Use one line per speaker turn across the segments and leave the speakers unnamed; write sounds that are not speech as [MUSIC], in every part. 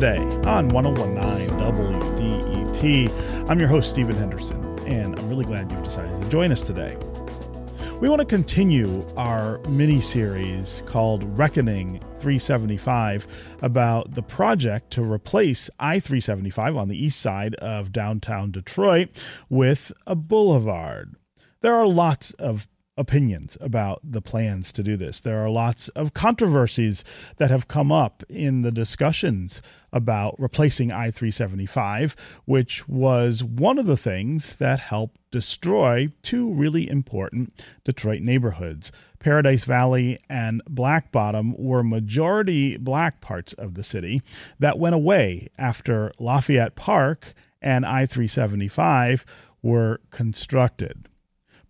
Today on 1019 WDET. I'm your host, Stephen Henderson, and I'm really glad you've decided to join us today. We want to continue our mini series called Reckoning 375 about the project to replace I 375 on the east side of downtown Detroit with a boulevard. There are lots of opinions about the plans to do this. There are lots of controversies that have come up in the discussions about replacing I 375, which was one of the things that helped destroy two really important Detroit neighborhoods. Paradise Valley and Black Bottom were majority black parts of the city that went away after Lafayette Park and I 375 were constructed.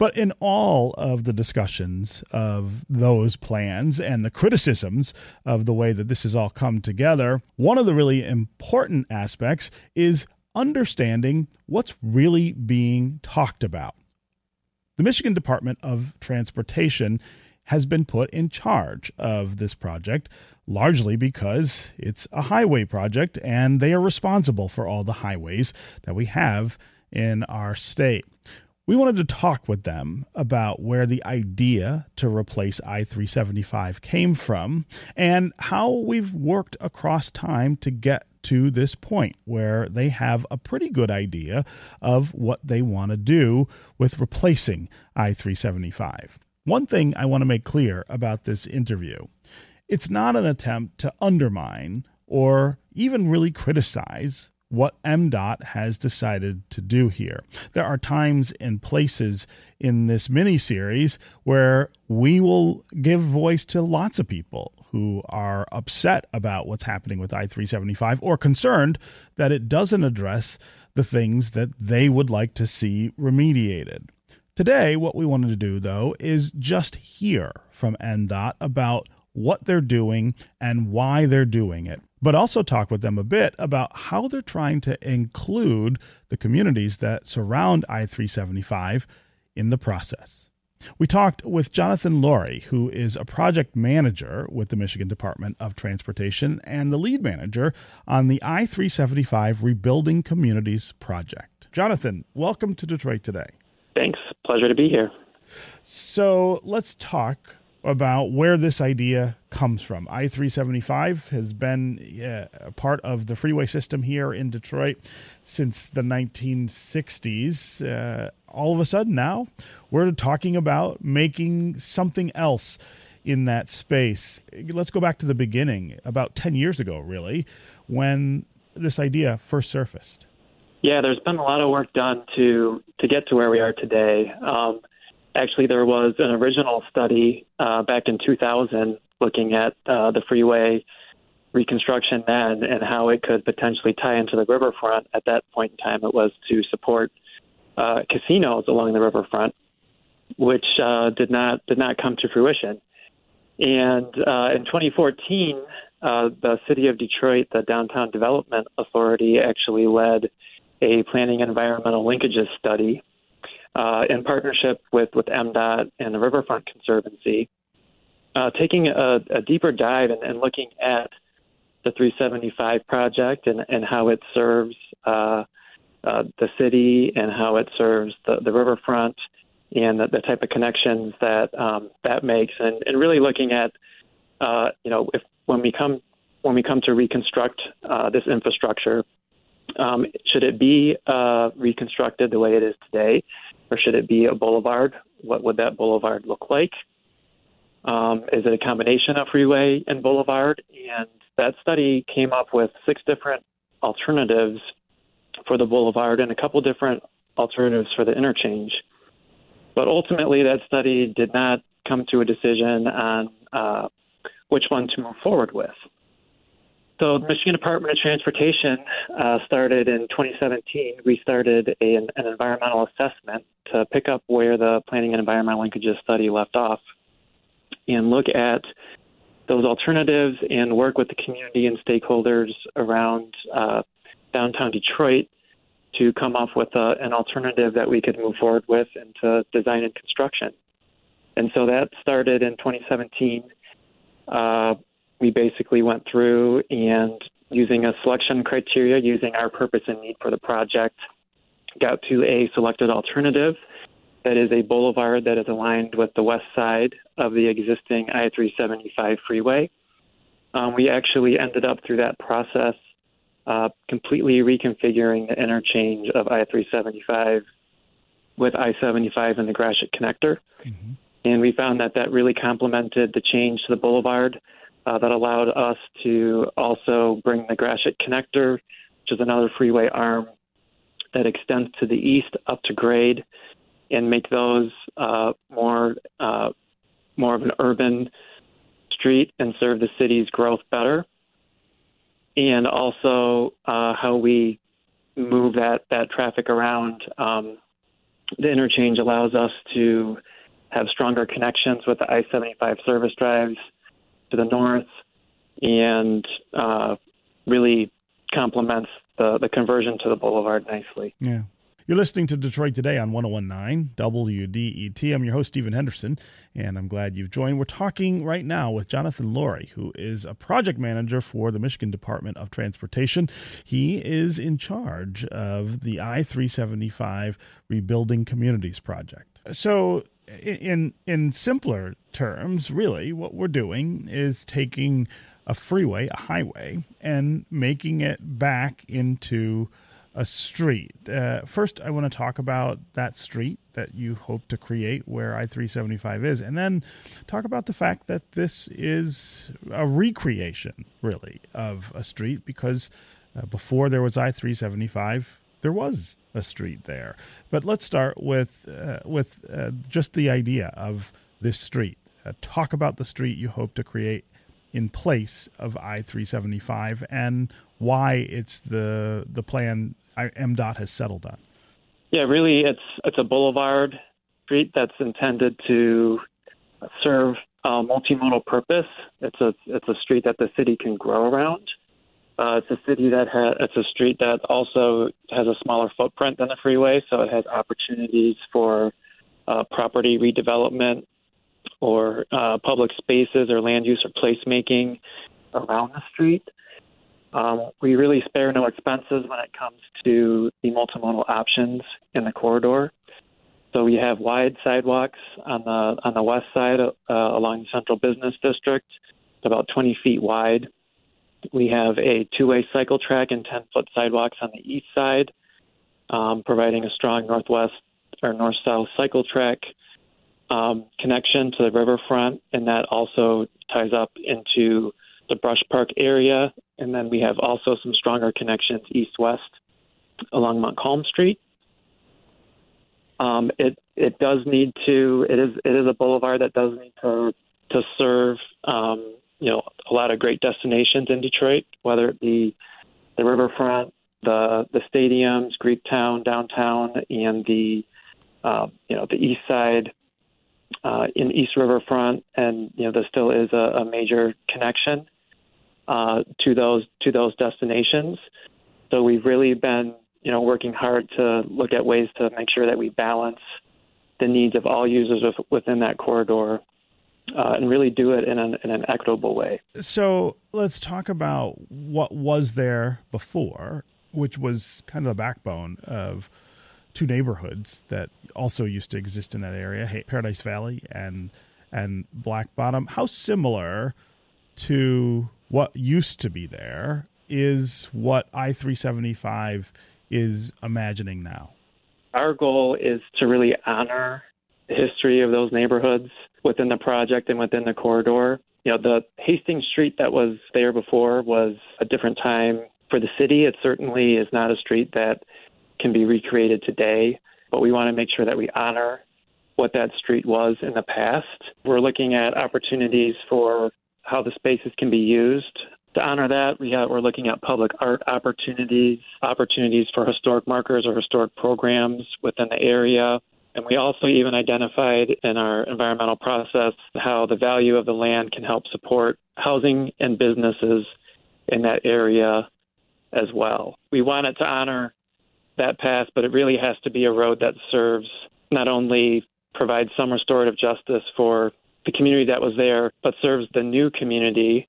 But in all of the discussions of those plans and the criticisms of the way that this has all come together, one of the really important aspects is understanding what's really being talked about. The Michigan Department of Transportation has been put in charge of this project, largely because it's a highway project and they are responsible for all the highways that we have in our state. We wanted to talk with them about where the idea to replace I 375 came from and how we've worked across time to get to this point where they have a pretty good idea of what they want to do with replacing I 375. One thing I want to make clear about this interview it's not an attempt to undermine or even really criticize what MDOT has decided to do here. There are times and places in this mini series where we will give voice to lots of people who are upset about what's happening with I 375 or concerned that it doesn't address the things that they would like to see remediated. Today, what we wanted to do, though, is just hear from MDOT about what they're doing and why they're doing it but also talk with them a bit about how they're trying to include the communities that surround I 375 in the process. We talked with Jonathan Loree, who is a project manager with the Michigan Department of Transportation and the lead manager on the I 375 Rebuilding Communities project. Jonathan, welcome to Detroit today.
Thanks. Pleasure to be here.
So let's talk about where this idea comes from. I 375 has been a part of the freeway system here in Detroit since the 1960s. Uh, all of a sudden, now we're talking about making something else in that space. Let's go back to the beginning, about 10 years ago, really, when this idea first surfaced.
Yeah, there's been a lot of work done to to get to where we are today. Um, actually, there was an original study uh, back in 2000 looking at uh, the freeway reconstruction then and how it could potentially tie into the riverfront. At that point in time, it was to support uh, casinos along the riverfront, which uh, did not did not come to fruition. And uh, in 2014, uh, the city of Detroit, the Downtown Development Authority, actually led a planning environmental linkages study uh, in partnership with, with MDOT and the Riverfront Conservancy, uh, taking a, a, deeper dive and, and, looking at the 375 project and, and how it serves uh, uh, the city and how it serves the, the riverfront and the, the, type of connections that um, that makes, and, and, really looking at uh, you know if when we come when we come to reconstruct uh, this infrastructure, um, should it be reconstructed the way it is today? Or should it be a boulevard? What would that boulevard look like? Um, is it a combination of freeway and boulevard? And that study came up with six different alternatives for the boulevard and a couple different alternatives for the interchange. But ultimately, that study did not come to a decision on uh, which one to move forward with. So, the Michigan Department of Transportation uh, started in 2017. We started a, an, environmental assessment to pick up where the planning and environmental linkages study left off and look at those alternatives and work with the community and stakeholders around uh, downtown Detroit to come up with a, an alternative that we could move forward with into design and construction. And so that started in 2017. Uh, we basically went through and using a selection criteria, using our purpose and need for the project, got to a selected alternative that is a boulevard that is aligned with the west side of the existing I 375 freeway. Um, we actually ended up through that process uh, completely reconfiguring the interchange of I 375 with I 75 and the Gratiot connector. Mm-hmm. And we found that that really complemented the change to the boulevard uh, that allowed us to also bring the Gratiot connector, which is another freeway arm that extends to the east up to grade, and make those uh, more uh, more of an urban street and serve the city's growth better. And also uh, how we move that that traffic around. Um, the interchange allows us to have stronger connections with the I 75 service drives to the north and uh, really complements the, the conversion to the boulevard nicely.
Yeah. You're listening to Detroit Today on 1019 WDET. I'm your host, Stephen Henderson, and I'm glad you've joined. We're talking right now with Jonathan Loree, who is a project manager for the Michigan Department of Transportation. He is in charge of the I 375 Rebuilding Communities Project. So, in in simpler terms, really, what we're doing is taking a freeway, a highway, and making it back into a street. Uh, first, I want to talk about that street that you hope to create where I 375 is, and then talk about the fact that this is a recreation, really, of a street because uh, before there was I 375, there was a street there. But let's start with uh, with uh, just the idea of this street. Uh, talk about the street you hope to create in place of I three seventy five and why it's the the plan MDOT has settled on.
Yeah, really, it's it's a boulevard street that's intended to serve a multimodal purpose. It's a it's a street that the city can grow around. Uh, it's a city that has it's a street that also has a smaller footprint than the freeway, so it has opportunities for uh, property redevelopment or uh, public spaces or land use or placemaking around the street. Um, we really spare no expenses when it comes to the multimodal options in the corridor. So we have wide sidewalks on the on the west side uh, along the Central Business District, about 20 feet wide we have a two way cycle track and 10 foot sidewalks on the east side, um, providing a strong northwest or north south cycle track um, connection to the riverfront, and that also ties up into the Brush Park area. And then we have also some stronger connections east west along Montcalm Street. Um, it it does need to it is it is a boulevard that does need to to serve um, you know a lot of great destinations in Detroit, whether it be the riverfront, the the stadiums, Greektown, downtown, and the uh, you know the east side uh, in East Riverfront, and you know there still is a, a major connection uh, to those to those destinations. So we've really been you know working hard to look at ways to make sure that we balance the needs of all users within that corridor uh, and really do it in an, in an equitable way.
So let's talk about what was there before, which was kind of the backbone of two neighborhoods that also used to exist in that area, Paradise Valley and and Black Bottom. How similar to what used to be there is what I three seventy five is imagining now?
Our goal is to really honor history of those neighborhoods within the project and within the corridor. You know, the Hastings Street that was there before was a different time for the city. It certainly is not a street that can be recreated today, but we want to make sure that we honor what that street was in the past. We're looking at opportunities for how the spaces can be used. To honor that, we have, we're looking at public art opportunities, opportunities for historic markers or historic programs within the area, and we also even identified in our environmental process how the value of the land can help support housing and businesses in that area as well. We wanted to honor that path, but it really has to be a road that serves not only provides some restorative justice for the community that was there, but serves the new community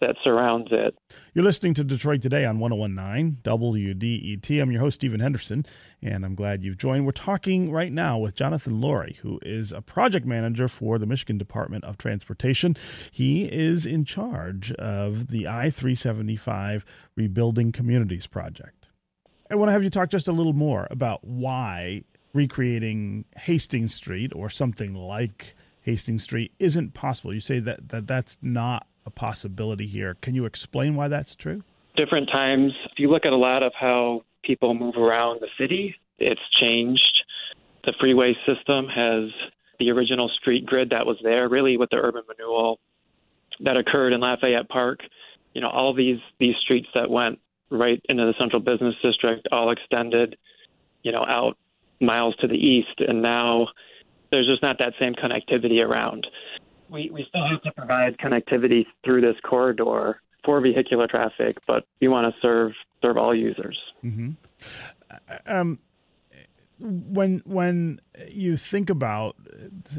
that surrounds it.
You're listening to Detroit Today on 1019 WDET. I'm your host, Stephen Henderson, and I'm glad you've joined. We're talking right now with Jonathan Loree, who is a project manager for the Michigan Department of Transportation. He is in charge of the I 375 Rebuilding Communities Project. I want to have you talk just a little more about why recreating Hastings Street or something like Hastings Street isn't possible. You say that, that that's not a possibility here. Can you explain why that's true?
Different times, if you look at a lot of how people move around the city, it's changed. The freeway system has the original street grid that was there, really with the urban renewal that occurred in Lafayette Park. You know, all these these streets that went right into the central business district all extended, you know, out miles to the east, and now there's just not that same connectivity around we, we still have to provide connectivity through this corridor for vehicular traffic, but we want to serve serve all users.
Mm-hmm. Um, when when you think about,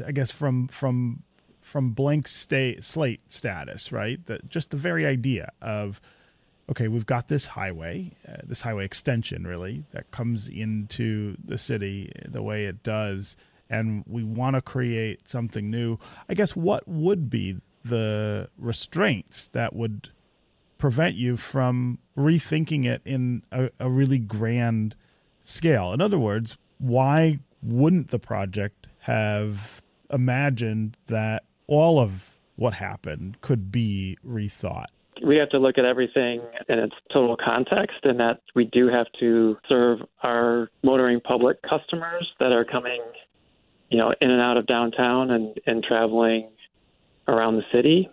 I guess from from from blank state slate status, right? That just the very idea of okay, we've got this highway, uh, this highway extension, really that comes into the city the way it does and we want to create something new, I guess what would be the restraints that would prevent you from rethinking it in a, a really grand scale? In other words, why wouldn't the project have imagined that all of what happened could be rethought?
we have to look at everything in its total context, and that we do have to serve our motoring public customers that are coming you know, in and out of downtown and, and traveling around the city.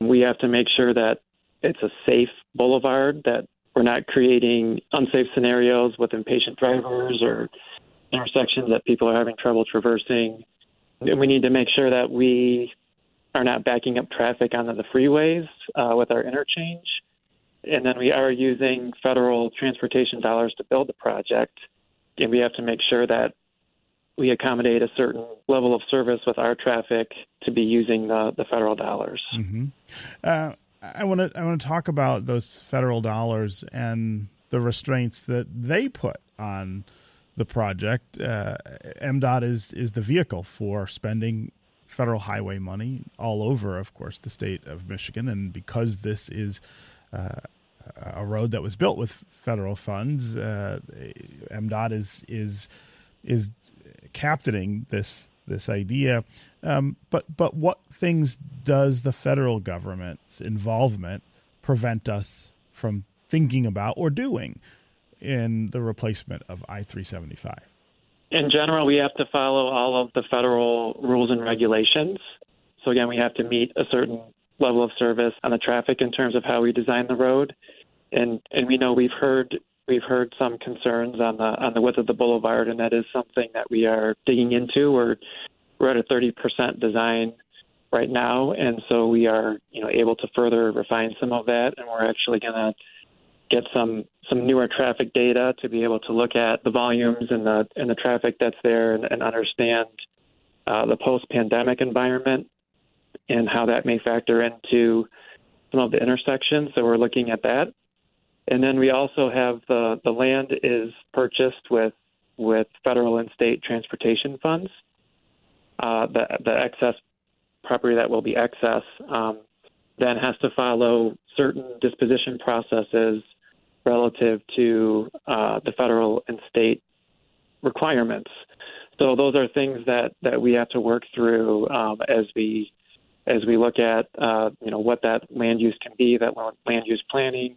We have to make sure that it's a safe boulevard, that we're not creating unsafe scenarios with impatient drivers or intersections that people are having trouble traversing. And we need to make sure that we are not backing up traffic onto the freeways uh, with our interchange. And then we are using federal transportation dollars to build the project. And we have to make sure that we accommodate a certain level of service with our traffic to be using the, the federal dollars.
Mm-hmm. Uh, I want to I want to talk about those federal dollars and the restraints that they put on the project. Uh, MDOT is is the vehicle for spending federal highway money all over, of course, the state of Michigan, and because this is uh, a road that was built with federal funds, uh, MDOT is is is captaining this this idea. Um, but but what things does the federal government's involvement prevent us from thinking about or doing in the replacement of I three seventy five?
In general, we have to follow all of the federal rules and regulations. So again, we have to meet a certain level of service on the traffic in terms of how we design the road. And and we know we've heard we've heard some concerns on the on the width of the boulevard, and that is something that we are digging into. We're we're at a 30% design right now, and so we are you know able to further refine some of that, and we're actually going to get some some newer traffic data to be able to look at the volumes and the and the traffic that's there and, and understand uh, the post-pandemic environment and how that may factor into some of the intersections. So we're looking at that and then we also have the the land is purchased with with federal and state transportation funds. Uh, the the excess property that will be excess um, then has to follow certain disposition processes relative to uh, the federal and state requirements. So those are things that, that we have to work through um, as we as we look at uh, you know what that land use can be, that land use planning,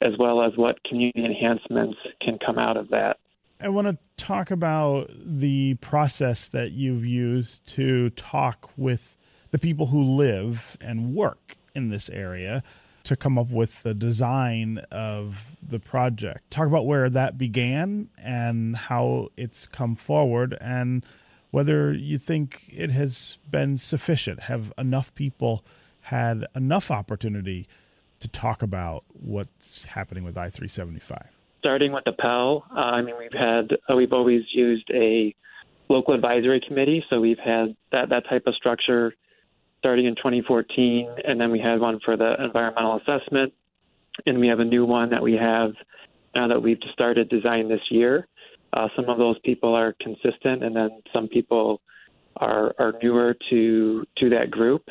as well as what community enhancements can come out of that.
I want to talk about the process that you've used to talk with the people who live and work in this area to come up with the design of the project. Talk about where that began and how it's come forward and whether you think it has been sufficient. Have enough people had enough opportunity to talk about what's happening with I three seventy five?
Starting with the PEL, uh, I mean we've had uh, we've always used a local advisory committee, so we've had that that type of structure starting in 2014, and then we had one for the environmental assessment, and we have a new one that we have now that we've started design this year. Uh, some of those people are consistent, and then some people are are newer to to that group.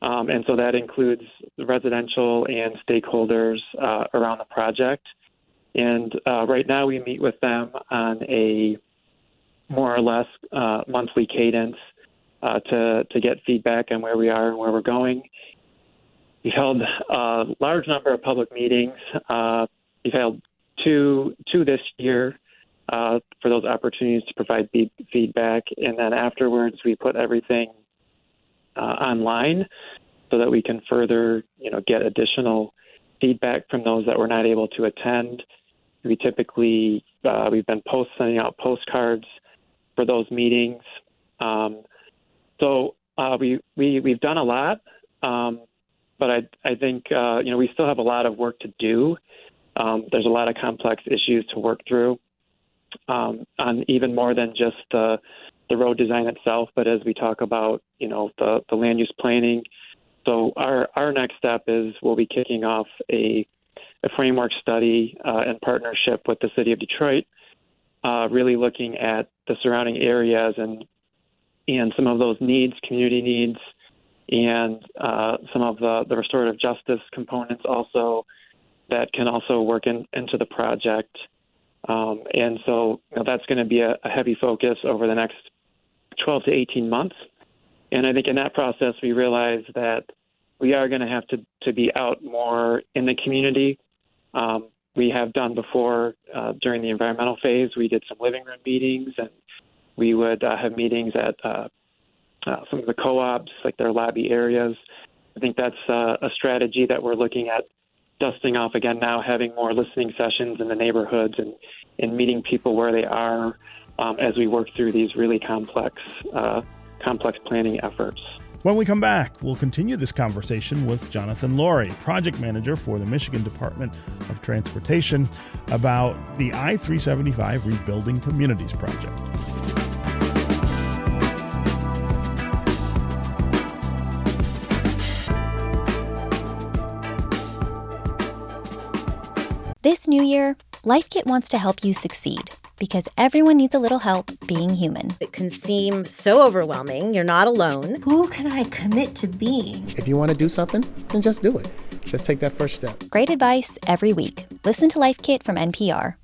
Um, and so that includes residential and stakeholders uh, around the project. And uh, right now we meet with them on a more or less uh, monthly cadence uh, to, to get feedback on where we are and where we're going. We've held a large number of public meetings. Uh, we've held two, two this year uh, for those opportunities to provide feedback. And then afterwards, we put everything uh, online so that we can further, you know, get additional feedback from those that were not able to attend. We typically uh, we've been post sending out postcards for those meetings. Um, so uh, we we we've done a lot, um, but I I think uh, you know we still have a lot of work to do. Um, there's a lot of complex issues to work through, um, on even more than just the the road design itself, but as we talk about you know the the land use planning. So our our next step is we'll be kicking off a a framework study uh, in partnership with the city of Detroit, uh, really looking at the surrounding areas and and some of those needs, community needs, and uh, some of the, the restorative justice components also that can also work in, into the project. Um, and so you know, that's going to be a, a heavy focus over the next 12 to 18 months. And I think in that process, we realize that we are going to have to, to be out more in the community. Um, we have done before uh, during the environmental phase. We did some living room meetings, and we would uh, have meetings at uh, uh, some of the co-ops, like their lobby areas. I think that's uh, a strategy that we're looking at dusting off again now, having more listening sessions in the neighborhoods and, and meeting people where they are um, as we work through these really complex uh, complex planning efforts.
When we come back, we'll continue this conversation with Jonathan Loree, project manager for the Michigan Department of Transportation, about the I 375 Rebuilding Communities Project.
This new year, LifeKit wants to help you succeed because everyone needs a little help being human.
It can seem so overwhelming. You're not alone.
Who can I commit to being?
If you want to do something, then just do it. Just take that first step.
Great advice every week. Listen to Life Kit from NPR.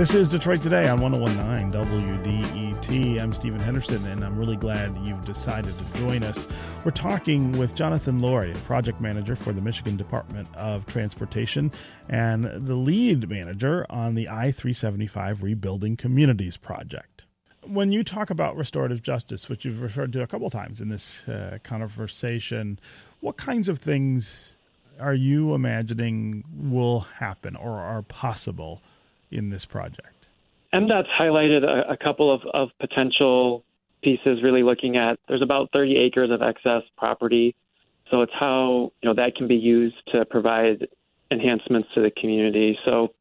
This is Detroit Today on 1019 WDET. I'm Stephen Henderson, and I'm really glad you've decided to join us. We're talking with Jonathan Loree, project manager for the Michigan Department of Transportation and the lead manager on the I 375 Rebuilding Communities project. When you talk about restorative justice, which you've referred to a couple of times in this uh, conversation, what kinds of things are you imagining will happen or are possible? In this project?
MDOT's highlighted a, a couple of, of potential pieces, really looking at there's about 30 acres of excess property. So it's how you know that can be used to provide enhancements to the community. So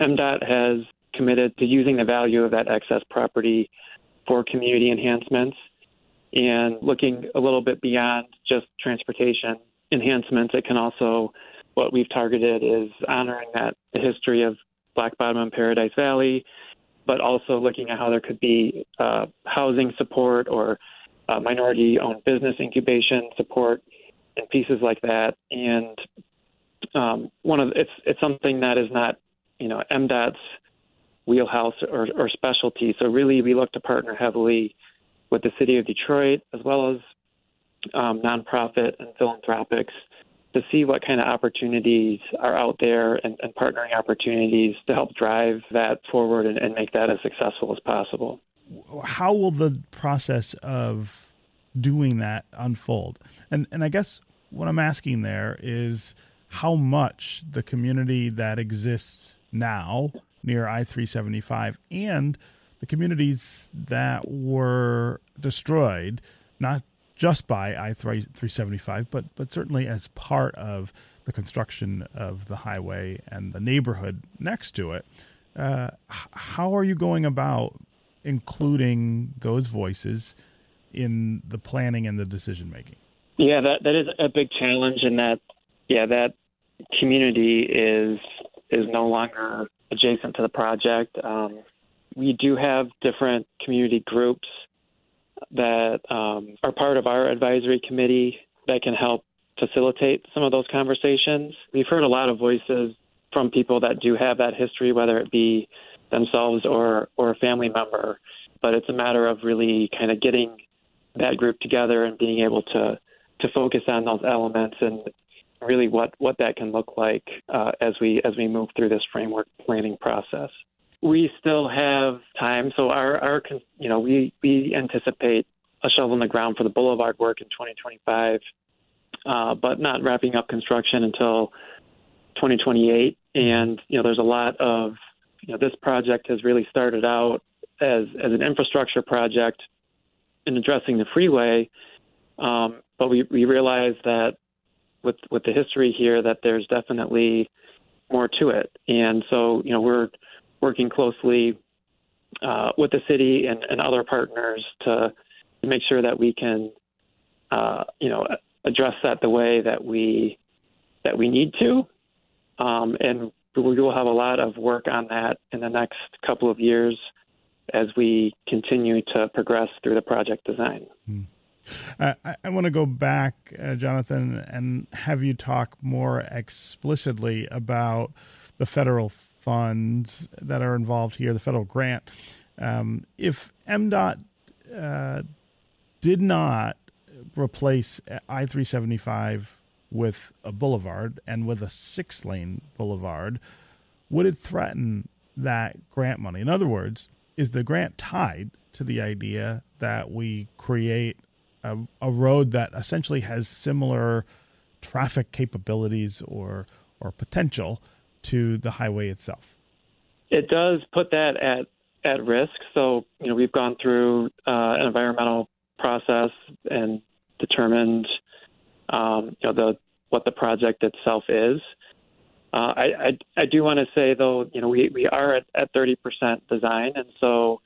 MDOT has committed to using the value of that excess property for community enhancements and looking a little bit beyond just transportation enhancements. It can also what we've targeted is honoring that the history of Black Bottom and Paradise Valley, but also looking at how there could be uh, housing support or uh, minority-owned business incubation support and pieces like that. And um, one of it's it's something that is not you know MDOT's wheelhouse or, or specialty. So really, we look to partner heavily with the city of Detroit as well as um, nonprofit and philanthropics to see what kind of opportunities are out there and, and partnering opportunities to help drive that forward and, and make that as successful as possible.
How will the process of doing that unfold? And and I guess what I'm asking there is how much the community that exists now near I-375 and the communities that were destroyed, not just by I 375, but, but certainly as part of the construction of the highway and the neighborhood next to it. Uh, how are you going about including those voices in the planning and the decision making?
Yeah, that that is a big challenge, and that yeah, that community is is no longer adjacent to the project. Um, we do have different community groups that um, are part of our advisory committee that can help facilitate some of those conversations. We've heard a lot of voices from people that do have that history, whether it be themselves or or a family member. But it's a matter of really kind of getting that group together and being able to to focus on those elements and really what what that can look like uh, as we as we move through this framework planning process. We still have time, so our our you know we we anticipate a shovel in the ground for the boulevard work in 2025, uh, but not wrapping up construction until 2028. And you know there's a lot of you know this project has really started out as as an infrastructure project in addressing the freeway, um, but we we realize that with with the history here that there's definitely more to it, and so you know we're working closely uh, with the city and, and other partners to, to make sure that we can uh, you know address that the way that we that we need to, um, and we will have a lot of work on that in the next couple of years as we continue to progress through the project design.
Mm. Uh, I, I want to go back, uh, Jonathan, and have you talk more explicitly about the federal funds that are involved here, the federal grant. Um, if MDOT uh, did not replace I 375 with a boulevard and with a six lane boulevard, would it threaten that grant money? In other words, is the grant tied to the idea that we create a, a road that essentially has similar traffic capabilities or or potential to the highway itself.
It does put that at at risk. So you know we've gone through uh, an environmental process and determined um, you know the what the project itself is. Uh, I, I, I do want to say though you know we, we are at, at 30% design and so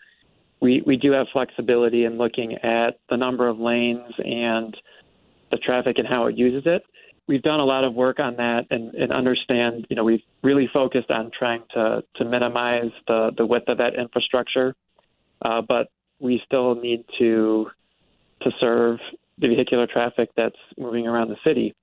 we we do have flexibility in looking at the number of lanes and the traffic and how it uses it. We've done a lot of work on that and, and understand, you know, we've really focused on trying to, to minimize the, the width of that infrastructure. Uh, but we still need to to serve the vehicular traffic that's moving around the city.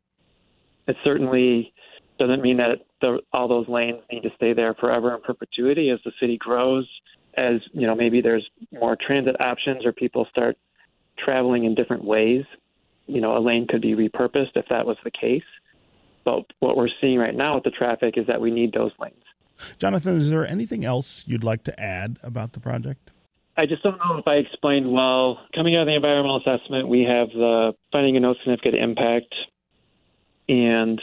It certainly doesn't mean that the, all those lanes need to stay there forever in perpetuity as the city grows as you know maybe there's more transit options or people start traveling in different ways you know a lane could be repurposed if that was the case. But what we're seeing right now with the traffic is that we need those lanes.
Jonathan is there anything else you'd like to add about the project?
I just don't know if I explained well. Coming out of the environmental assessment, we have the finding a no significant impact, and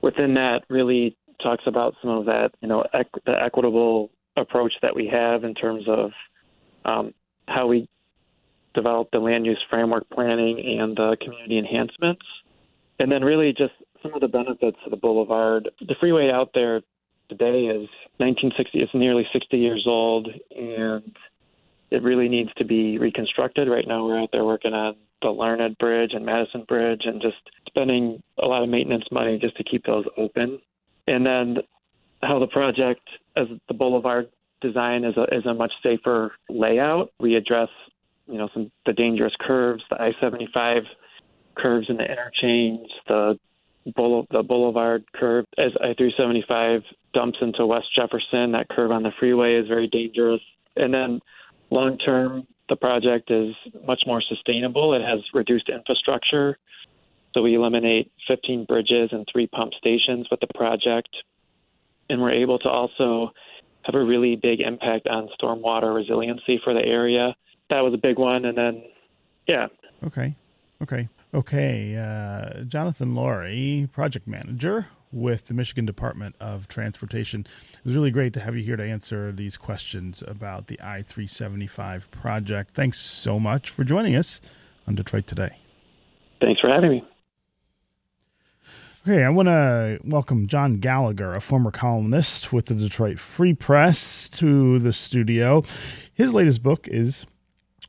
within that, really talks about some of that, you know, equ- the equitable approach that we have in terms of um, how we develop the land use framework planning and uh, community enhancements. And then, really, just some of the benefits of the boulevard. The freeway out there today is 1960, it's nearly 60 years old, and it really needs to be reconstructed. Right now, we're out there working on the Larned Bridge and Madison Bridge and just spending a lot of maintenance money just to keep those open. And then how the project as the boulevard design is a is a much safer layout. We address you know some the dangerous curves, the I-75 curves in the interchange, the the boulevard curve as I-375 dumps into West Jefferson. That curve on the freeway is very dangerous. And then long term, the project is much more sustainable. It has reduced infrastructure. So we eliminate 15 bridges and three pump stations with the project and we're able to also have a really big impact on stormwater resiliency for the area. That was a big one, and then yeah.
Okay, okay, okay. Uh, Jonathan Loree, project manager with the Michigan Department of Transportation. It was really great to have you here to answer these questions about the I 375 project. Thanks so much for joining us on Detroit Today.
Thanks for having me.
Okay, I want to welcome John Gallagher, a former columnist with the Detroit Free Press, to the studio. His latest book is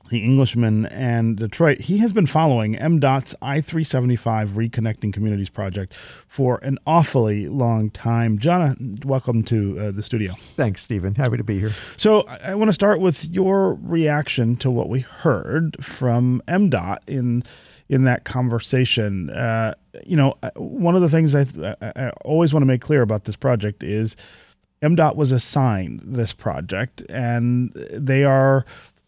The Englishman and Detroit. He has been following MDOT's I 375 Reconnecting Communities project for an awfully long time. John, welcome to uh, the studio.
Thanks, Stephen. Happy to be here.
So, I, I want to start with your reaction to what we heard from MDOT in in that conversation. Uh, you know, one of the things I, I always want to make clear about this project is MDOT was assigned this project, and they are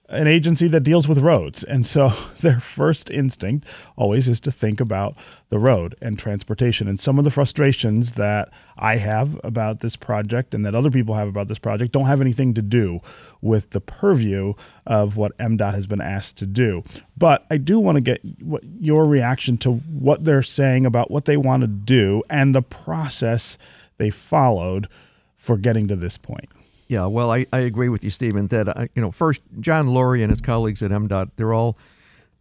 an agency that deals with roads. And so [LAUGHS] their first instinct always is to think about the road and transportation. And some of the frustrations that I have about this project and that other people have about this project don't have anything to do with the purview of what MDOT has been asked to do. But I do want to get what, your reaction to what they're saying about what they want to do and the process they followed for getting to this point.
Yeah, well, I, I agree with you, Stephen, that, uh, you know, first, John Loree and his colleagues at MDOT, they're all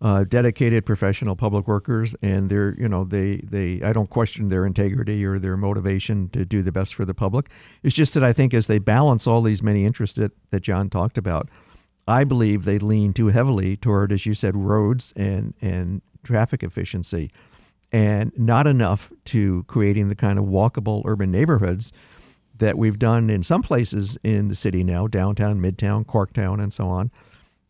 uh, dedicated professional public workers, and they're, you know, they, they, I don't question their integrity or their motivation to do the best for the public. It's just that I think as they balance all these many interests that, that John talked about, I believe they lean too heavily toward, as you said, roads and, and traffic efficiency, and not enough to creating the kind of walkable urban neighborhoods that we've done in some places in the city now, downtown, midtown, Corktown, and so on,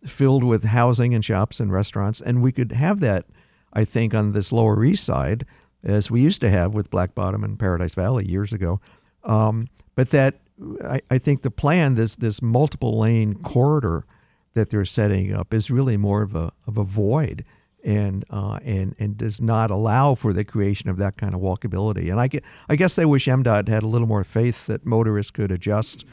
filled with housing and shops and restaurants. And we could have that, I think, on this Lower East Side, as we used to have with Black Bottom and Paradise Valley years ago. Um, but that I, I think the plan, this this multiple lane corridor that they're setting up, is really more of a of a void and uh, and and does not allow for the creation of that kind of walkability. And I, get, I guess they wish MDOT had a little more faith that motorists could adjust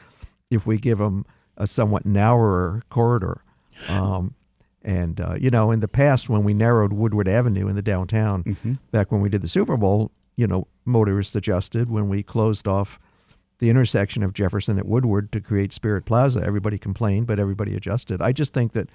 if we give them a somewhat narrower corridor. Um, and uh, you know, in the past, when we narrowed Woodward Avenue in the downtown, mm-hmm. back when we did the Super Bowl, you know, motorists adjusted. When we closed off the intersection of Jefferson at Woodward to create Spirit Plaza, everybody complained, but everybody adjusted. I just think that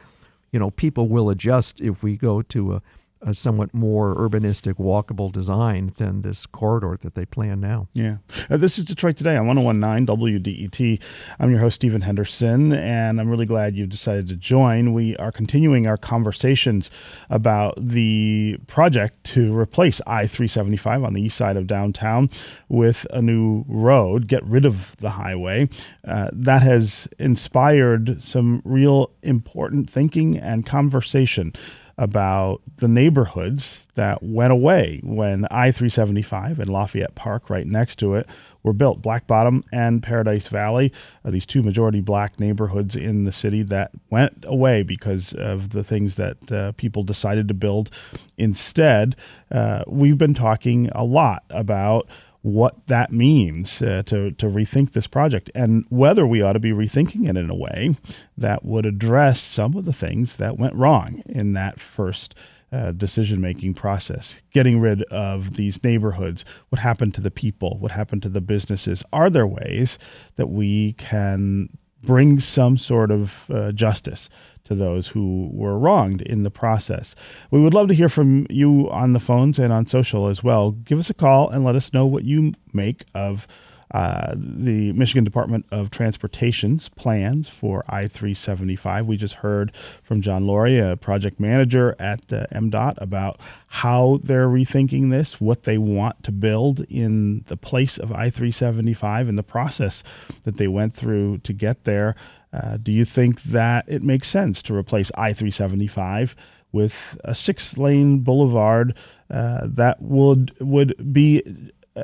you know, people will adjust if we go to a, a somewhat more urbanistic, walkable design than this corridor that they plan now.
Yeah. Uh, this is Detroit Today on 1019 WDET. I'm your host, Stephen Henderson, and I'm really glad you decided to join. We are continuing our conversations about the project to replace I 375 on the east side of downtown with a new road, get rid of the highway. Uh, that has inspired some real important thinking and conversation about the neighborhoods that went away when I 375 and Lafayette Park, right next to it, were built. Black Bottom and Paradise Valley, uh, these two majority black neighborhoods in the city that went away because of the things that uh, people decided to build instead. Uh, we've been talking a lot about what that means uh, to, to rethink this project and whether we ought to be rethinking it in a way that would address some of the things that went wrong in that first uh, decision making process. Getting rid of these neighborhoods, what happened to the people, what happened to the businesses. Are there ways that we can bring some sort of uh, justice to those who were wronged in the process. We would love to hear from you on the phones and on social as well. Give us a call and let us know what you make of uh, the Michigan Department of Transportation's plans for I 375. We just heard from John Loree, a project manager at the MDOT, about how they're rethinking this, what they want to build in the place of I 375, and the process that they went through to get there. Uh, do you think that it makes sense to replace I 375 with a six lane boulevard uh, that would would be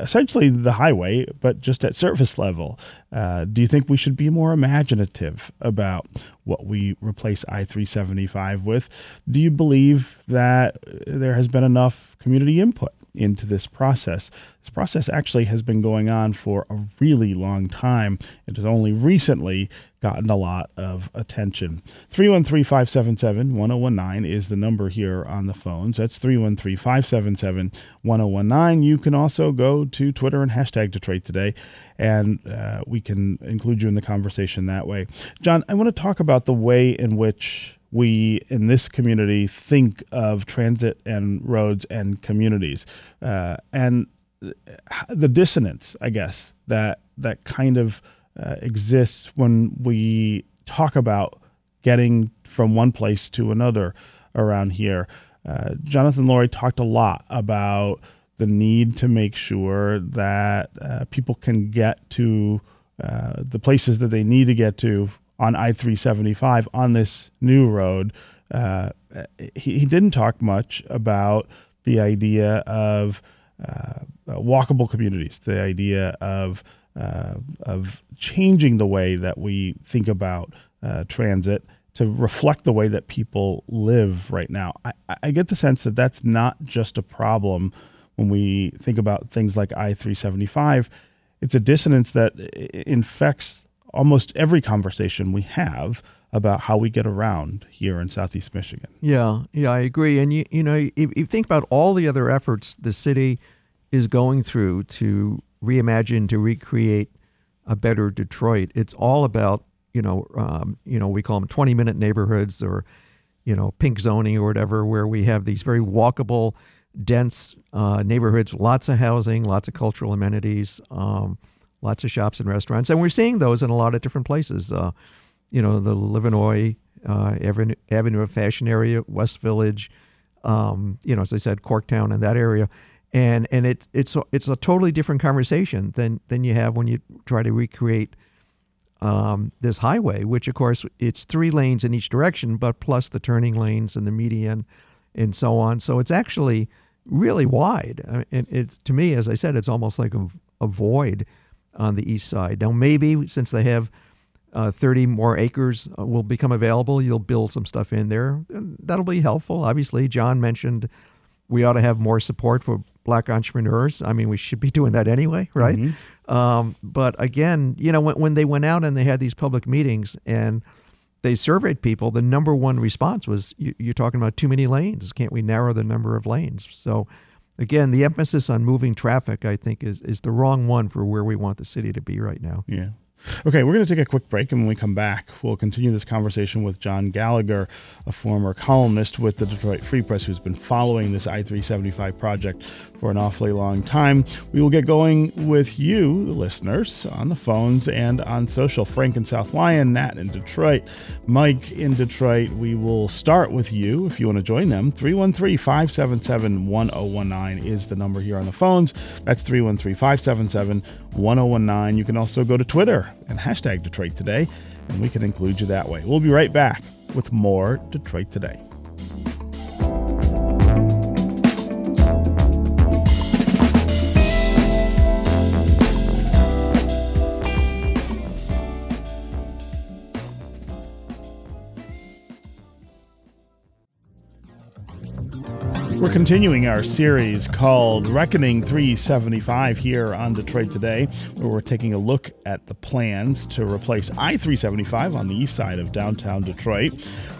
essentially the highway, but just at surface level. Uh, do you think we should be more imaginative about what we replace I 375 with? Do you believe that there has been enough community input into this process. This process actually has been going on for a really long time. It has only recently gotten a lot of attention. 313 577 1019 is the number here on the phones. That's 313 577 1019. You can also go to Twitter and hashtag Detroit Today, and uh, we can include you in the conversation that way. John, I want to talk about the way in which we in this community think of transit and roads and communities. Uh, and the dissonance, I guess, that that kind of uh, exists when we talk about getting from one place to another around here. Uh, Jonathan Loree talked a lot about the need to make sure that uh, people can get to uh, the places that they need to get to on I 375 on this new road. Uh, he, he, didn't talk much about the idea of uh, walkable communities, the idea of uh, of changing the way that we think about transit to reflect the way that people live right now. I, I, get the sense that that's not just a problem when we think about things like I 375. It's a dissonance that infects almost every conversation we have about how we get around here in Southeast Michigan.
Yeah, yeah, I agree. And you, you know, if you think about all the other efforts the city is going through to reimagine, to recreate a better Detroit, it's all about you know, um, you know, we call them 20 minute neighborhoods or, you know, pink zoning or whatever, where we have these very walkable, dense uh, neighborhoods, lots of housing, lots of cultural amenities, um, lots of shops and restaurants. And we're seeing those in a lot of different places. Uh, you know, the Livernois uh, Avenue, Avenue of Fashion area, West Village, um, you know, as I said, Corktown and that area. And, and it, it's, a, it's a totally different conversation than, than you have when you try to recreate um, this highway, which of course it's three lanes in each direction, but plus the turning lanes and the median and so on. So it's actually really wide. And it's to me, as I said, it's almost like a, a void on the east side. Now maybe since they have uh, 30 more acres uh, will become available, you'll build some stuff in there. And that'll be helpful. Obviously, John mentioned we ought to have more support for black entrepreneurs. I mean, we should be [LAUGHS] doing that anyway, right? Mm-hmm. Um, but again, you know, when, when they went out and they had these public meetings and they surveyed people, the number one response was, you, "You're talking about too many lanes. Can't we narrow the number of lanes?" So, again, the emphasis on moving traffic, I think, is is the wrong one for where we want the city to be right now.
Yeah. Okay, we're going to take a quick break, and when we come back, we'll continue this conversation with John Gallagher, a former columnist with the Detroit Free Press who's been following this I 375 project for an awfully long time. We will get going with you, the listeners, on the phones and on social. Frank in South Lyon, Nat in Detroit, Mike in Detroit. We will start with you if you want to join them. 313 577 1019 is the number here on the phones. That's 313 577 1019. You can also go to Twitter and hashtag Detroit Today, and we can include you that way. We'll be right back with more Detroit Today. We're continuing our series called Reckoning 375 here on Detroit Today, where we're taking a look at the plans to replace I 375 on the east side of downtown Detroit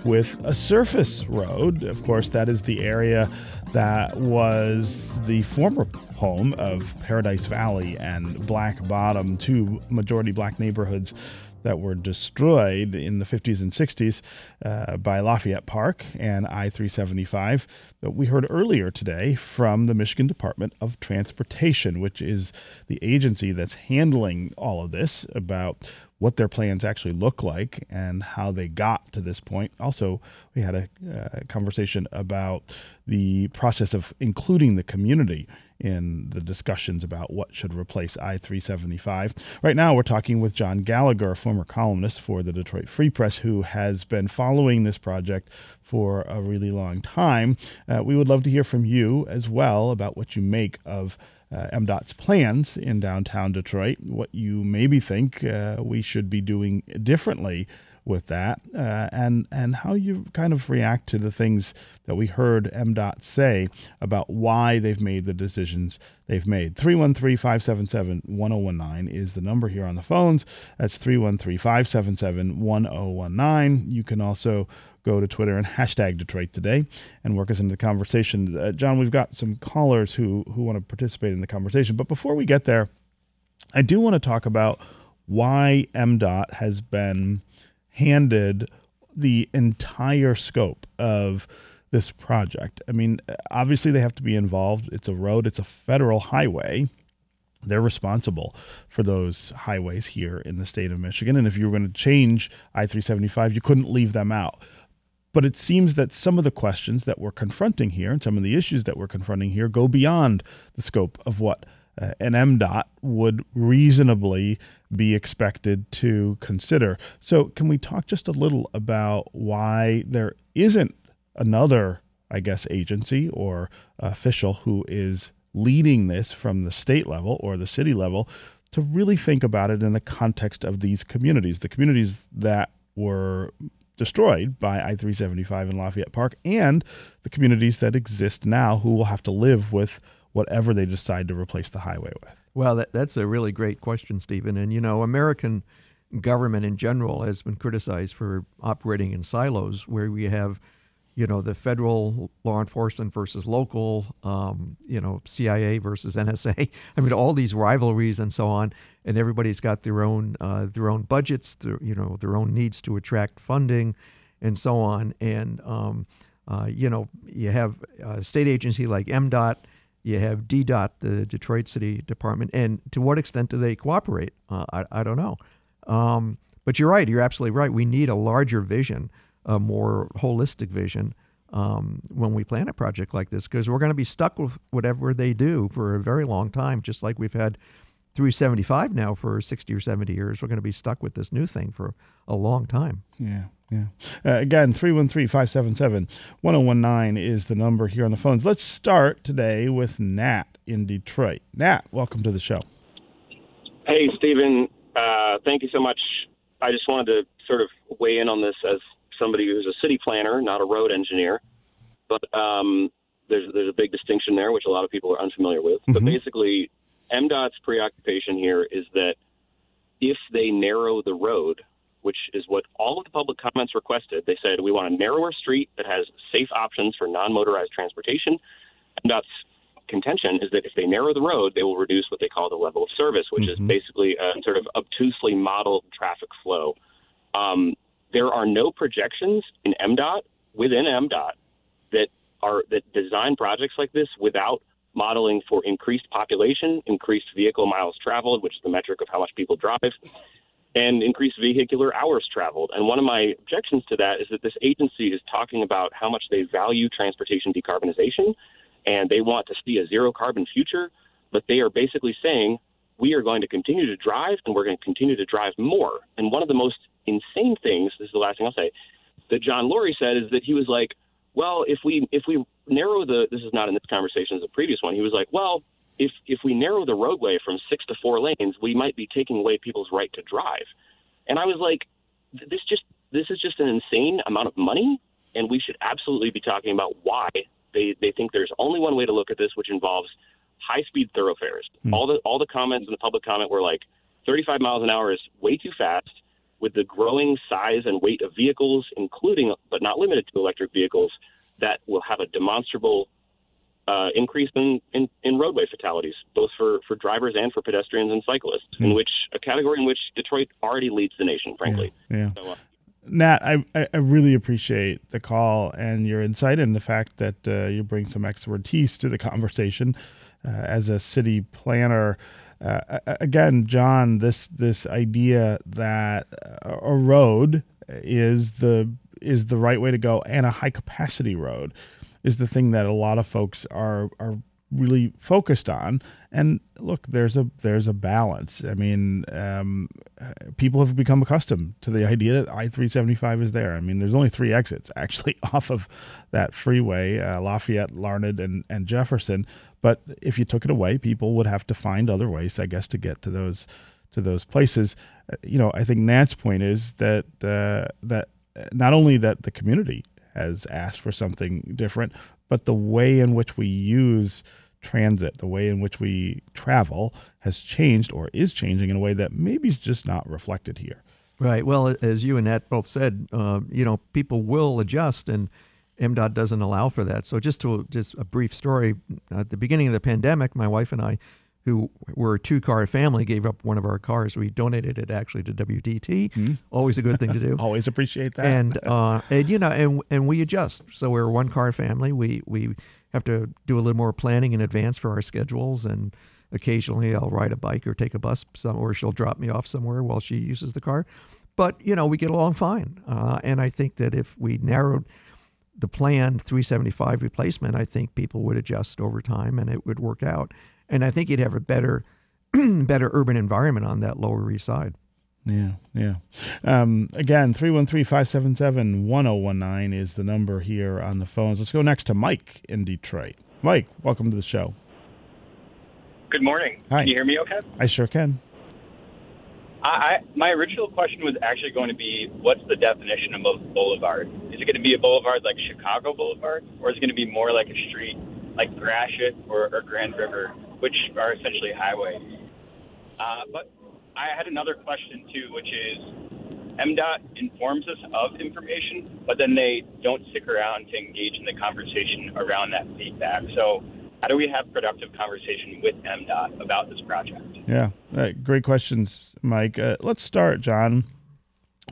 with a surface road. Of course, that is the area that was the former home of Paradise Valley and Black Bottom, two majority black neighborhoods that were destroyed in the 50s and 60s uh, by Lafayette Park and I 375 that we heard earlier today from the Michigan Department of Transportation, which is the agency that's handling all of this about what their plans actually look like and how they got to this point. Also, we had a uh, conversation about the process of including the community in the discussions about what should replace I 375. Right now, we're talking with John Gallagher, former columnist for the Detroit Free Press, who has been following this project for a really long time. Uh, we would love to hear from you as well about what you make of. Uh, MDOT's plans in downtown Detroit, what you maybe think uh, we should be doing differently with that, uh, and and how you kind of react to the things that we heard MDOT say about why they've made the decisions they've made. 313-577-1019 is the number here on the phones. That's 313-577-1019. You can also go to Twitter and hashtag Detroit Today and work us into the conversation. Uh, John, we've got some callers who who want to participate in the conversation, but before we get there, I do want to talk about why MDOT has been handed the entire scope of this project. I mean, obviously they have to be involved. It's a road, it's a federal highway. They're responsible for those highways here in the state of Michigan. And if you were going to change I 375, you couldn't leave them out. But it seems that some of the questions that we're confronting here and some of the issues that we're confronting here go beyond the scope of what uh, an MDOT would reasonably be expected to consider. So, can we talk just a little about why there isn't another, I guess, agency or official who is leading this from the state level or the city level to really think about it in the context of these communities, the communities that were destroyed by I 375 in Lafayette Park, and the communities that exist now who will have to live with whatever they decide to replace the highway with?
Well, that, that's a really great question, Stephen. And, you know, American government in general has been criticized for operating in silos where we have, you know, the federal law enforcement versus local, um, you know, CIA versus [LAUGHS] NSA. I mean, all these rivalries and so on, and everybody's got their own uh, their own budgets, their, you know, their own needs to attract funding, and so on. And um, uh, you know, you have a state agency like MDOT you have DDOT, the Detroit City Department, and to what extent do they cooperate? Uh, I, I don't know. Um, but you're right. You're absolutely right. We need a larger vision, a more holistic vision um, when we plan a project like this, because we're going to be stuck with whatever they do for a very long time, just like we've had 375 now for 60 or 70 years. We're going to be stuck with this new thing for a long time.
Yeah. Yeah. Uh, again, 313 577 1019 is the number here on the phones. Let's start today with Nat in Detroit. Nat, welcome to the show.
Hey, Stephen. Uh, thank you so much. I just wanted to sort of weigh in on this as somebody who's a city planner, not a road engineer. But um, there's, there's a big distinction there, which a lot of people are unfamiliar with. Mm-hmm. But basically, MDOT's preoccupation here is that if they narrow the road, which is what all of the public comments requested. They said we want a narrower street that has safe options for non-motorized transportation. And MDOT's contention is that if they narrow the road, they will reduce what they call the level of service, which mm-hmm. is basically a sort of obtusely modeled traffic flow. Um, there are no projections in MDOT within MDOT that are that design projects like this without modeling for increased population, increased vehicle miles traveled, which is the metric of how much people drive, and increased vehicular hours traveled. And one of my objections to that is that this agency is talking about how much they value transportation decarbonization and they want to see a zero carbon future, but they are basically saying we are going to continue to drive and we're going to continue to drive more. And one of the most insane things, this is the last thing I'll say, that John Loree said is that he was like, well, if we if we narrow the this is not in this conversation as the previous one, he was like, well, if if we narrow the roadway from six to four lanes, we might be taking away people's right to drive. And I was like, this just this is just an insane amount of money, and we should absolutely be talking about why they they think there's only one way to look at this, which involves high speed thoroughfares. Mm. All the all the comments in the public comment were like, 35 miles an hour is way too fast. With the growing size and weight of vehicles, including but not limited to electric vehicles, that will have a demonstrable uh, increase in, in, in, roadway fatalities, both for, for drivers and for pedestrians and cyclists, mm. in hmm. which a category in which Detroit already leads the nation, frankly.
Yeah. yeah. So, uh, Nat, I, I really appreciate the call and your insight and the fact that uh, you bring some expertise to the [LAUGHS] conversation uh, as a city planner. Uh, again, John, this this idea that a road is the is the right way to go and a high capacity road is the thing that a lot of folks are are really focused on. And look, there's a there's a balance. I mean, um, people have become accustomed to the idea that I three seventy five is there. I mean, there's only three exits [LAUGHS] actually off of that freeway: uh, Lafayette, Larned, and and Jefferson. But if you took it away, people would have to find other ways, I guess, to get to those to those places. Uh, you know, I think Nat's point is that uh, that not only that the community has asked for something different, but the way in which we use transit, the way in which we travel has changed or is changing in a way that maybe is just not reflected here.
Right. Well, as you and Nat both said, uh, you know, people will adjust, and MDOT doesn't allow for that. So, just to just a brief story, at the beginning of the pandemic, my wife and I who were a two car family, gave up one of our cars. We donated it actually to WDET. Always a good thing to do. [LAUGHS]
Always appreciate that.
and uh, and you know, and and we adjust. So we're a one car family. We we have to do a little more planning in advance for our schedules, and occasionally I'll ride a bike or take a bus somewhere. She'll drop me off somewhere while she uses the car. But you know, we get along fine. Uh, and I think that if we narrowed the planned 375 replacement, I think people would adjust over time and it would work out. And I think you'd have a better, [CLEARS THROAT] better urban environment on that Lower East Side.
Yeah, yeah. Um, again, 313 577 1019 is the number here on the phones. Let's go next to Mike in Detroit. Mike, welcome to the show.
Good morning.
Hi.
Can you hear me okay?
I sure can.
I, I my original question was actually going to be what's the definition of a boulevard? Is it going to be a boulevard like Chicago Boulevard, or is it going to be more like a street like Gratiot or, or Grand River, which are essentially highways? Uh, but I had another question too, which is MDOT informs us of information, but then they don't stick around to engage in the conversation around that feedback. So, how do we have productive conversation with MDOT about this project?
Yeah, great questions, Mike. Uh, let's start, John,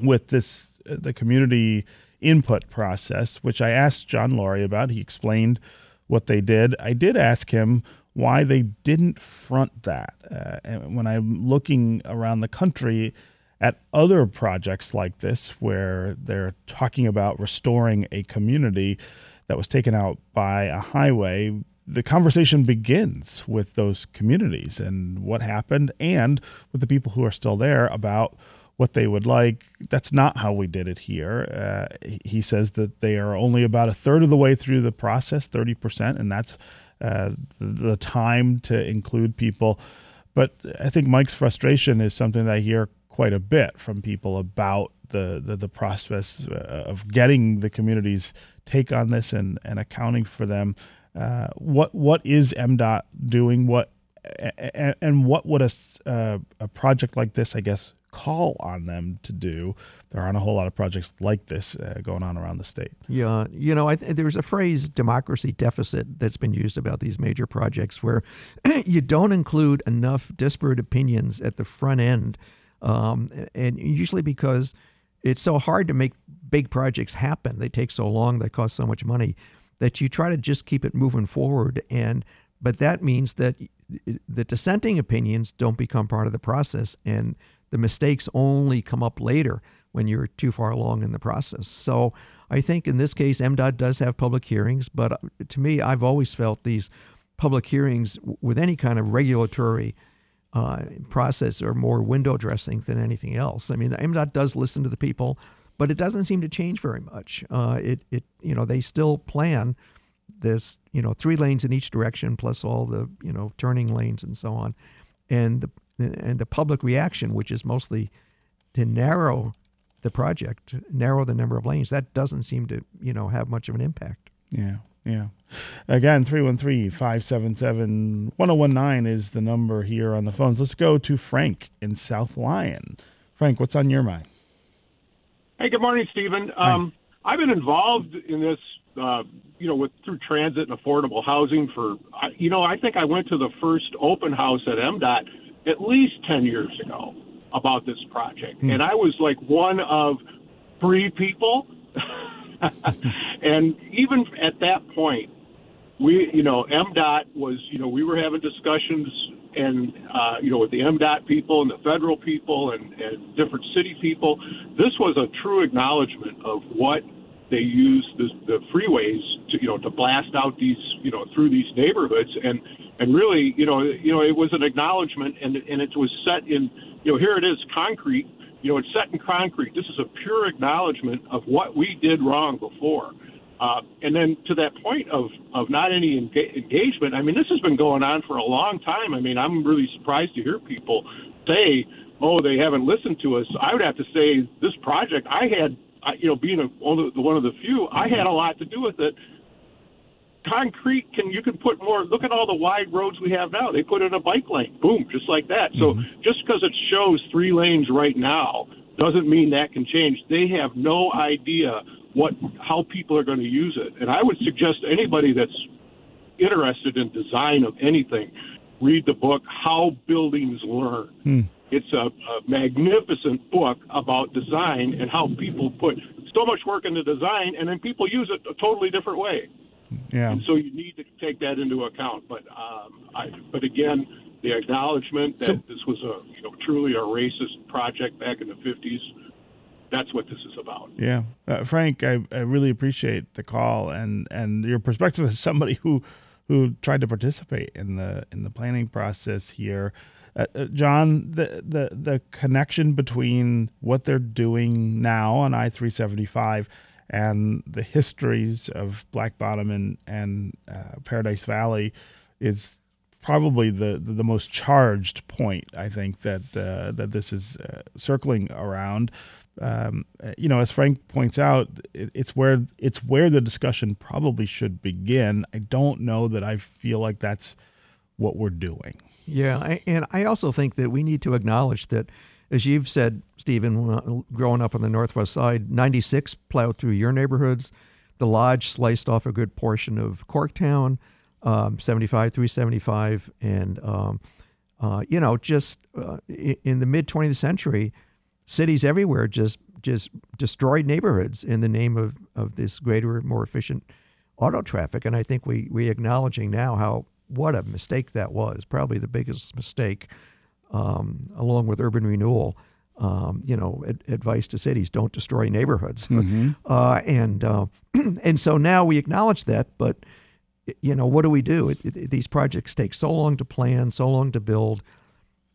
with this uh, the community input process, which I asked John Loree about. He explained what they did. I did ask him why they didn't front that. Uh, and when I'm looking around the country at other projects like this, where they're talking about restoring a community that was taken out by a highway, the conversation begins with those communities and what happened and with the people who are still there about what they would like. That's not how we did it here. Uh, he says that they are only about a third of the way through the process, 30%, and that's uh, the time to include people. But I think Mike's frustration is something that I hear quite a bit from people about the, the, the process uh, of getting the community's take on this and, and accounting for them. Uh, what what is MDOT doing? What and, and what would a, uh, a project like this, I guess, call on them to do? There aren't a whole lot of projects like this uh, going on around the state.
Yeah, you know, I th- there's a phrase "democracy deficit" that's been used about these major projects, where [CLEARS THROAT] you don't include enough disparate opinions at the front end, um, and usually because it's so hard to make big projects happen. They take so long. They cost so much money that you try to just keep it moving forward. And but that means that the dissenting opinions don't become part of the process, and the mistakes only come up later when you're too far along in the process. So I think in this case, MDOT does have public hearings, but to me, I've always felt these public hearings with any kind of regulatory uh, process are more window dressing than anything else. I mean, the MDOT does listen to the people, but it doesn't seem to change very much. Uh, it, it, you know, they still plan this, you know, three lanes in each direction plus all the, you know, turning lanes and so on, and the and the public reaction, which is mostly to narrow the project, narrow the number of lanes, that doesn't seem to, you know, have much of an impact.
Yeah. Yeah. Again, 313 577 1019 is the number here on the phones. Let's go to Frank in South Lyon. Frank, what's on your mind?
Hey, good morning, Stephen. Um, I've been involved in this, uh, you know, with through transit and affordable housing for, you know, I think I went to the first open house at MDOT at least 10 years ago about this project.
Hmm.
And I was like one of three people. [LAUGHS] and even at that point, we, you know, MDOT was, you know, we were having discussions and, uh, you know, with the MDOT people and the federal people and, and different city people. This was a true acknowledgement of what they use the, the freeways to, you know, to blast out these, you know, through these neighborhoods. And, and really, you know, you know, it was an acknowledgement and, and it was set in, you know, here it is concrete, you know, it's set in concrete. This is a pure acknowledgement of what we did wrong before. Uh, and then to that point of, of not any enga- engagement, I mean, this has been going on for a long time. I mean, I'm really surprised to hear people say, oh, they haven't listened to us. I would have to say this project, I had, I, you know, being a, one of the one of the few, I had a lot to do with it. Concrete can you can put more. Look at all the wide roads we have now. They put in a bike lane, boom, just like that. So just because it shows three lanes right now doesn't mean that can change. They have no idea what how people are going to use it. And I would suggest anybody that's interested in design of anything, read the book How Buildings Learn.
Hmm.
It's a, a magnificent book about design and how people put so much work into design, and then people use it a totally different way.
Yeah.
And so you need to take that into account. But um, I, but again, the acknowledgement that
So-
this was a you know truly a racist project back in the fifties. That's what this is about.
Yeah, uh, Frank, I, I really appreciate the call and, and your perspective as somebody who who tried to participate in the in the planning process here. Uh, uh, John, the, the the connection between what they're doing now on I three seventy five and the histories of Black Bottom and and uh, Paradise Valley is probably the, the, the most charged point I think that uh, that this is uh, circling around. Um, you know, as Frank points out, it, it's where it's where the discussion probably should begin. I don't know that I feel like that's what we're doing.
Yeah, and I also think that we need to acknowledge that, as you've said, Stephen, uh, growing up on the Northwest Side, 96 plowed through your neighborhoods. The Lodge sliced off a good portion of Corktown, um, 75 375. And, um, uh, you know, just uh, in the mid 20th century, cities everywhere just just destroyed neighborhoods in the name of, of this greater, more efficient auto traffic. And I think we we acknowledging now how what a mistake that was. Probably the biggest mistake, um, along with urban renewal. Um, you know, ad- advice to cities: don't destroy neighborhoods. [LAUGHS] Uh, and uh, [CLEARS THROAT] and so now we acknowledge that, but you know, what do we do? It, it, these projects take so long to plan, so long to build.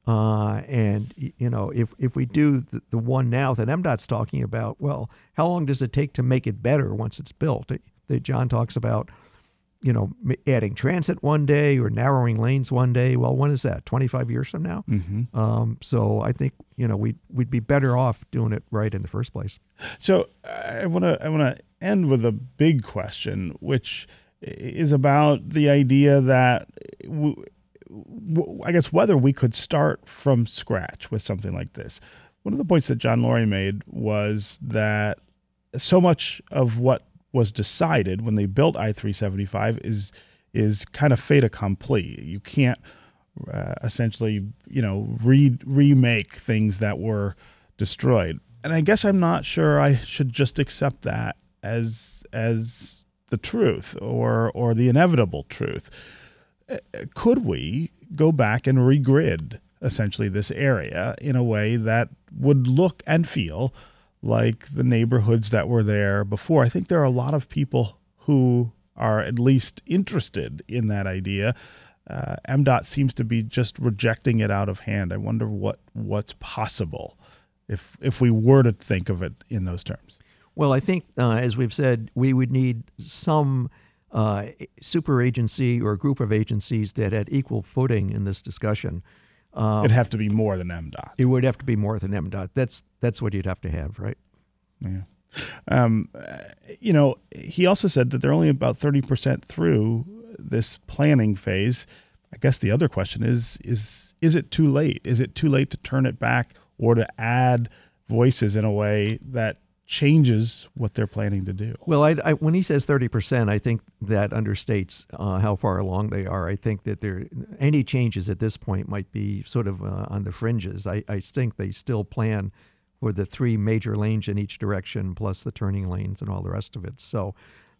Uh, and you know, if if we do the, the one now that MDOT's talking about, well, how long does it take to make it better once it's built? That John talks about, you know, adding transit one day or narrowing lanes one day. Well, when is that? Twenty five years from now.
Mm-hmm.
Um, so I think you know we would we'd be better off doing it right in the first place.
So I want to I want to end with a big question, which is about the idea that w- w- I guess whether we could start from scratch with something like this. One of the points that John Loree made was that so much of what was decided when they built I three seventy five is is kind of fait accompli. You can't uh, essentially, you know, re- remake things that were destroyed. And I guess I'm not sure I should just accept that as as the truth or or the inevitable truth. Uh, Could we go back and regrid essentially this area in a way that would look and feel like the neighborhoods that were there before? I think there are a lot of people who are at least interested in that idea. Uh, MDOT seems to be just rejecting it out of hand. I wonder what what's possible if if we were to think of it in those terms.
Well, I think, uh, as we've said, we would need some uh, super agency or group of agencies that had equal footing in this discussion. Um,
It'd have to be more than MDOT.
it would have to be more than MDOT. That's that's what you'd have to have, right?
Yeah. Um, you know, he also said that they're only about 30% through this planning phase. I guess the other question is is is it too late? Is it too late to turn it back or to add voices in a way that changes what they're planning to do?
Well, I, I, when he says thirty percent, I think that understates uh, how far along they are. I think that there any changes at this point might be sort of uh, on the fringes. I, I think they still plan for the three major lanes in each direction, plus the turning lanes and all the rest of it. So,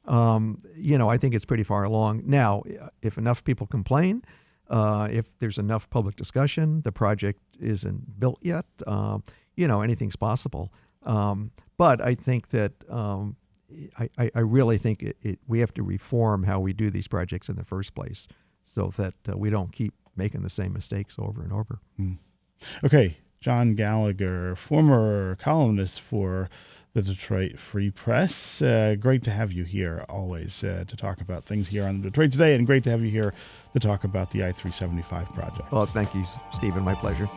um, you know, I think it's pretty far along. Now, if enough people complain, uh, if there's enough public discussion, the project isn't built yet. Uh, you know, anything's possible. Um, but I think that um, I, I- really think it, it, we have to reform how we do these projects in the first place, so that uh, we don't keep making the same mistakes over and over.
Okay, John Gallagher, former columnist for the Detroit Free Press. Uh, great to have you here always uh, to talk about things here on Detroit Today, and great to have you here to talk about the I 375 project.
Well, thank you, Stephen. My pleasure.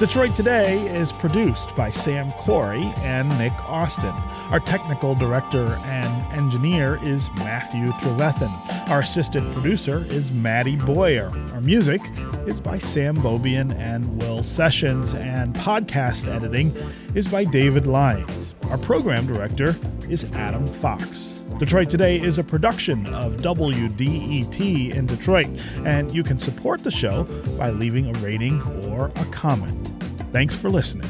Detroit Today is produced by Sam Corey and Nick Austin. Our technical director and engineer is Matthew Trevethan. Our assistant producer is Maddie Boyer. Our music is by Sam Beaubien and Will Sessions, and podcast editing is by David Lyons. Our program director is Adam Fox. Detroit Today is a production of WDET in Detroit, and you can support the show by leaving a rating or a comment. Thanks for listening.